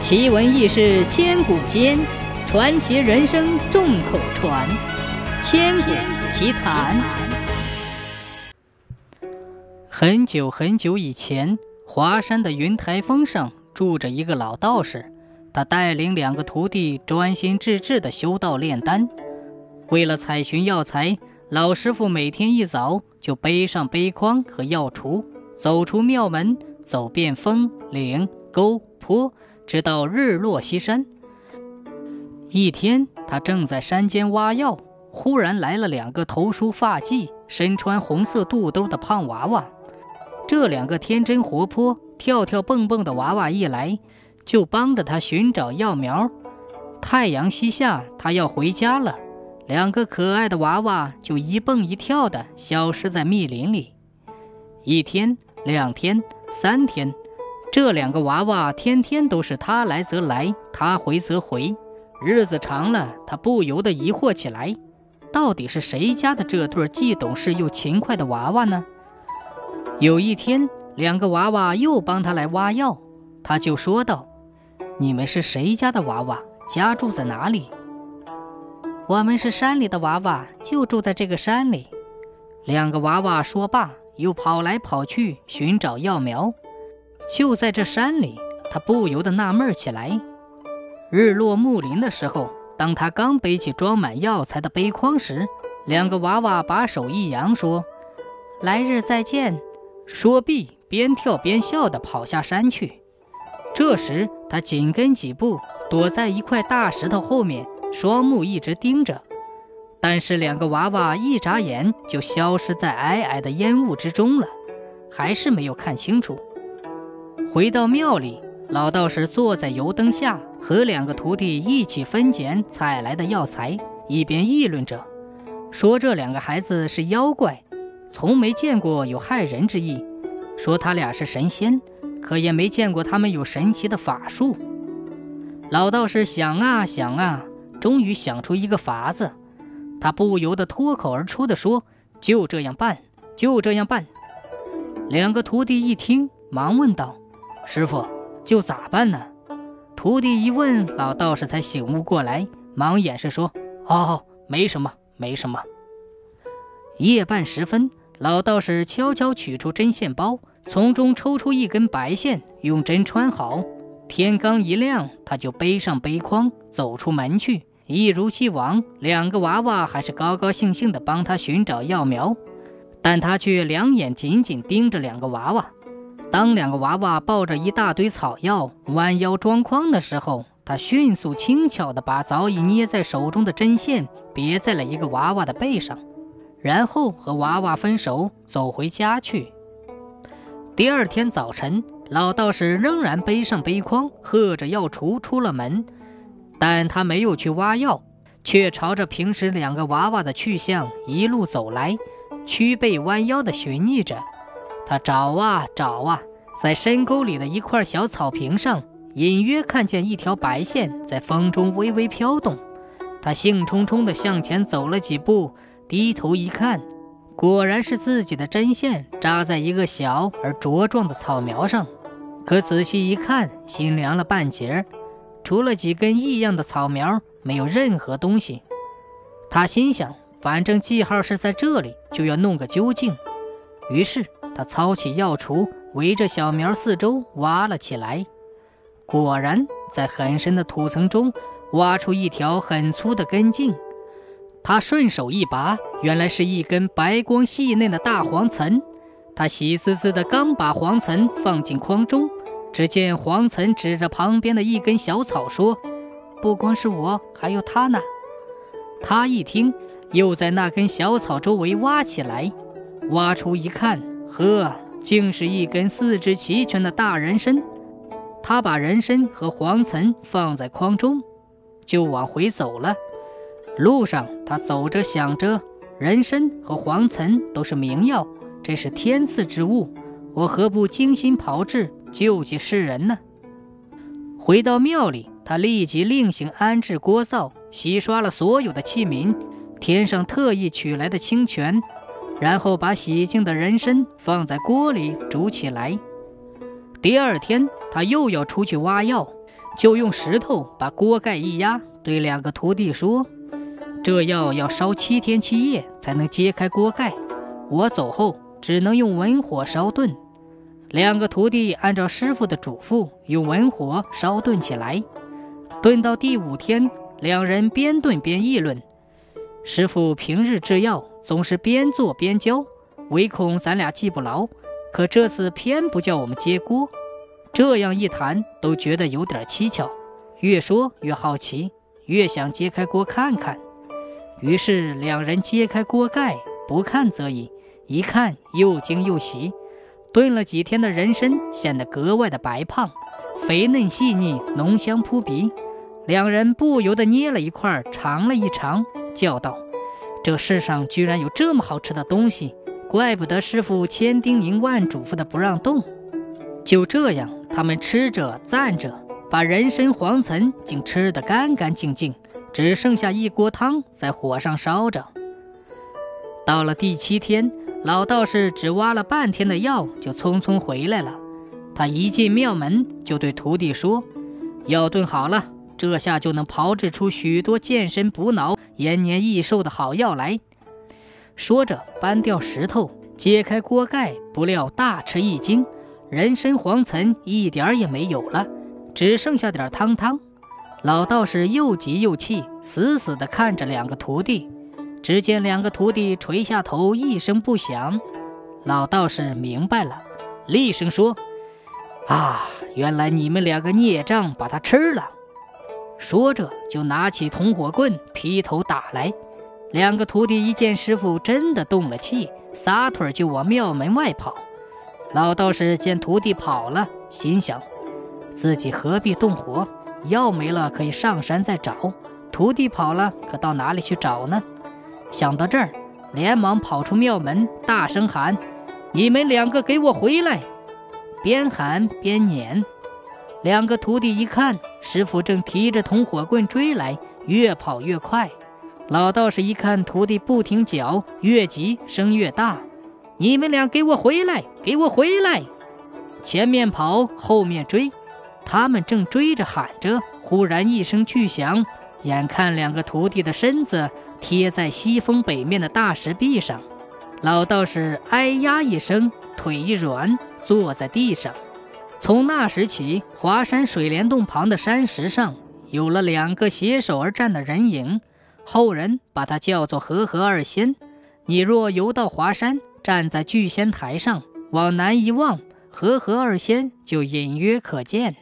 奇闻异事千古间，传奇人生众口传。千古奇谈。很久很久以前，华山的云台峰上住着一个老道士，他带领两个徒弟专心致志的修道炼丹。为了采寻药材，老师傅每天一早就背上背筐和药橱，走出庙门，走遍峰岭沟坡。直到日落西山。一天，他正在山间挖药，忽然来了两个头梳发髻、身穿红色肚兜的胖娃娃。这两个天真活泼、跳跳蹦蹦的娃娃一来，就帮着他寻找药苗。太阳西下，他要回家了，两个可爱的娃娃就一蹦一跳的消失在密林里。一天，两天，三天。这两个娃娃天天都是他来则来，他回则回，日子长了，他不由得疑惑起来：到底是谁家的这对既懂事又勤快的娃娃呢？有一天，两个娃娃又帮他来挖药，他就说道：“你们是谁家的娃娃？家住在哪里？”“我们是山里的娃娃，就住在这个山里。”两个娃娃说罢，又跑来跑去寻找药苗。就在这山里，他不由得纳闷起来。日落暮林的时候，当他刚背起装满药材的背筐时，两个娃娃把手一扬，说：“来日再见。”说毕，边跳边笑地跑下山去。这时，他紧跟几步，躲在一块大石头后面，双目一直盯着。但是，两个娃娃一眨眼就消失在皑皑的烟雾之中了，还是没有看清楚。回到庙里，老道士坐在油灯下，和两个徒弟一起分拣采来的药材，一边议论着，说这两个孩子是妖怪，从没见过有害人之意；说他俩是神仙，可也没见过他们有神奇的法术。老道士想啊想啊，终于想出一个法子，他不由得脱口而出的说：“就这样办，就这样办。”两个徒弟一听，忙问道。师傅，就咋办呢？徒弟一问，老道士才醒悟过来，忙掩饰说：“哦，没什么，没什么。”夜半时分，老道士悄悄取出针线包，从中抽出一根白线，用针穿好。天刚一亮，他就背上背筐走出门去。一如既往，两个娃娃还是高高兴兴地帮他寻找药苗，但他却两眼紧紧盯着两个娃娃。当两个娃娃抱着一大堆草药弯腰装筐的时候，他迅速轻巧地把早已捏在手中的针线别在了一个娃娃的背上，然后和娃娃分手走回家去。第二天早晨，老道士仍然背上背筐，喝着药橱出了门，但他没有去挖药，却朝着平时两个娃娃的去向一路走来，屈背弯腰地寻觅着。他找啊找啊，在深沟里的一块小草坪上，隐约看见一条白线在风中微微飘动。他兴冲冲地向前走了几步，低头一看，果然是自己的针线扎在一个小而茁壮的草苗上。可仔细一看，心凉了半截儿，除了几根异样的草苗，没有任何东西。他心想，反正记号是在这里，就要弄个究竟。于是。他操起药锄，围着小苗四周挖了起来。果然，在很深的土层中挖出一条很粗的根茎。他顺手一拔，原来是一根白光细嫩的大黄岑。他喜滋滋的刚把黄岑放进筐中，只见黄岑指着旁边的一根小草说：“不光是我，还有他呢。”他一听，又在那根小草周围挖起来。挖出一看。呵，竟是一根四肢齐全的大人参。他把人参和黄岑放在筐中，就往回走了。路上，他走着想着，人参和黄岑都是名药，这是天赐之物，我何不精心炮制，救济世人呢？回到庙里，他立即另行安置锅灶，洗刷了所有的器皿，添上特意取来的清泉。然后把洗净的人参放在锅里煮起来。第二天，他又要出去挖药，就用石头把锅盖一压，对两个徒弟说：“这药要烧七天七夜才能揭开锅盖，我走后只能用文火烧炖。”两个徒弟按照师傅的嘱咐，用文火烧炖起来。炖到第五天，两人边炖边议论：“师傅平日制药总是边做边教，唯恐咱俩记不牢。可这次偏不叫我们揭锅。”这样一谈，都觉得有点蹊跷，越说越好奇，越想揭开锅看看。于是两人揭开锅盖，不看则已，一看又惊又喜。炖了几天的人参显得格外的白胖，肥嫩细腻，浓香扑鼻。两人不由得捏了一块尝了一尝，叫道：“这世上居然有这么好吃的东西，怪不得师傅千叮咛万嘱咐的不让动。”就这样。他们吃着赞着，把人参黄岑竟吃得干干净净，只剩下一锅汤在火上烧着。到了第七天，老道士只挖了半天的药，就匆匆回来了。他一进庙门，就对徒弟说：“药炖好了，这下就能炮制出许多健身补脑、延年益寿的好药来。”说着，搬掉石头，揭开锅盖，不料大吃一惊。人参黄岑一点也没有了，只剩下点汤汤。老道士又急又气，死死地看着两个徒弟。只见两个徒弟垂下头，一声不响。老道士明白了，厉声说：“啊，原来你们两个孽障把他吃了！”说着就拿起铜火棍劈头打来。两个徒弟一见师傅真的动了气，撒腿就往庙门外跑。老道士见徒弟跑了，心想：自己何必动火？药没了可以上山再找。徒弟跑了，可到哪里去找呢？想到这儿，连忙跑出庙门，大声喊：“你们两个给我回来！”边喊边撵。两个徒弟一看，师傅正提着铜火棍追来，越跑越快。老道士一看徒弟不停脚，越急声越大。你们俩给我回来！给我回来！前面跑，后面追，他们正追着喊着，忽然一声巨响，眼看两个徒弟的身子贴在西风北面的大石壁上，老道士哎呀一声，腿一软，坐在地上。从那时起，华山水帘洞旁的山石上有了两个携手而站的人影，后人把它叫做和合二仙。你若游到华山，站在聚仙台上，往南一望，和合二仙就隐约可见。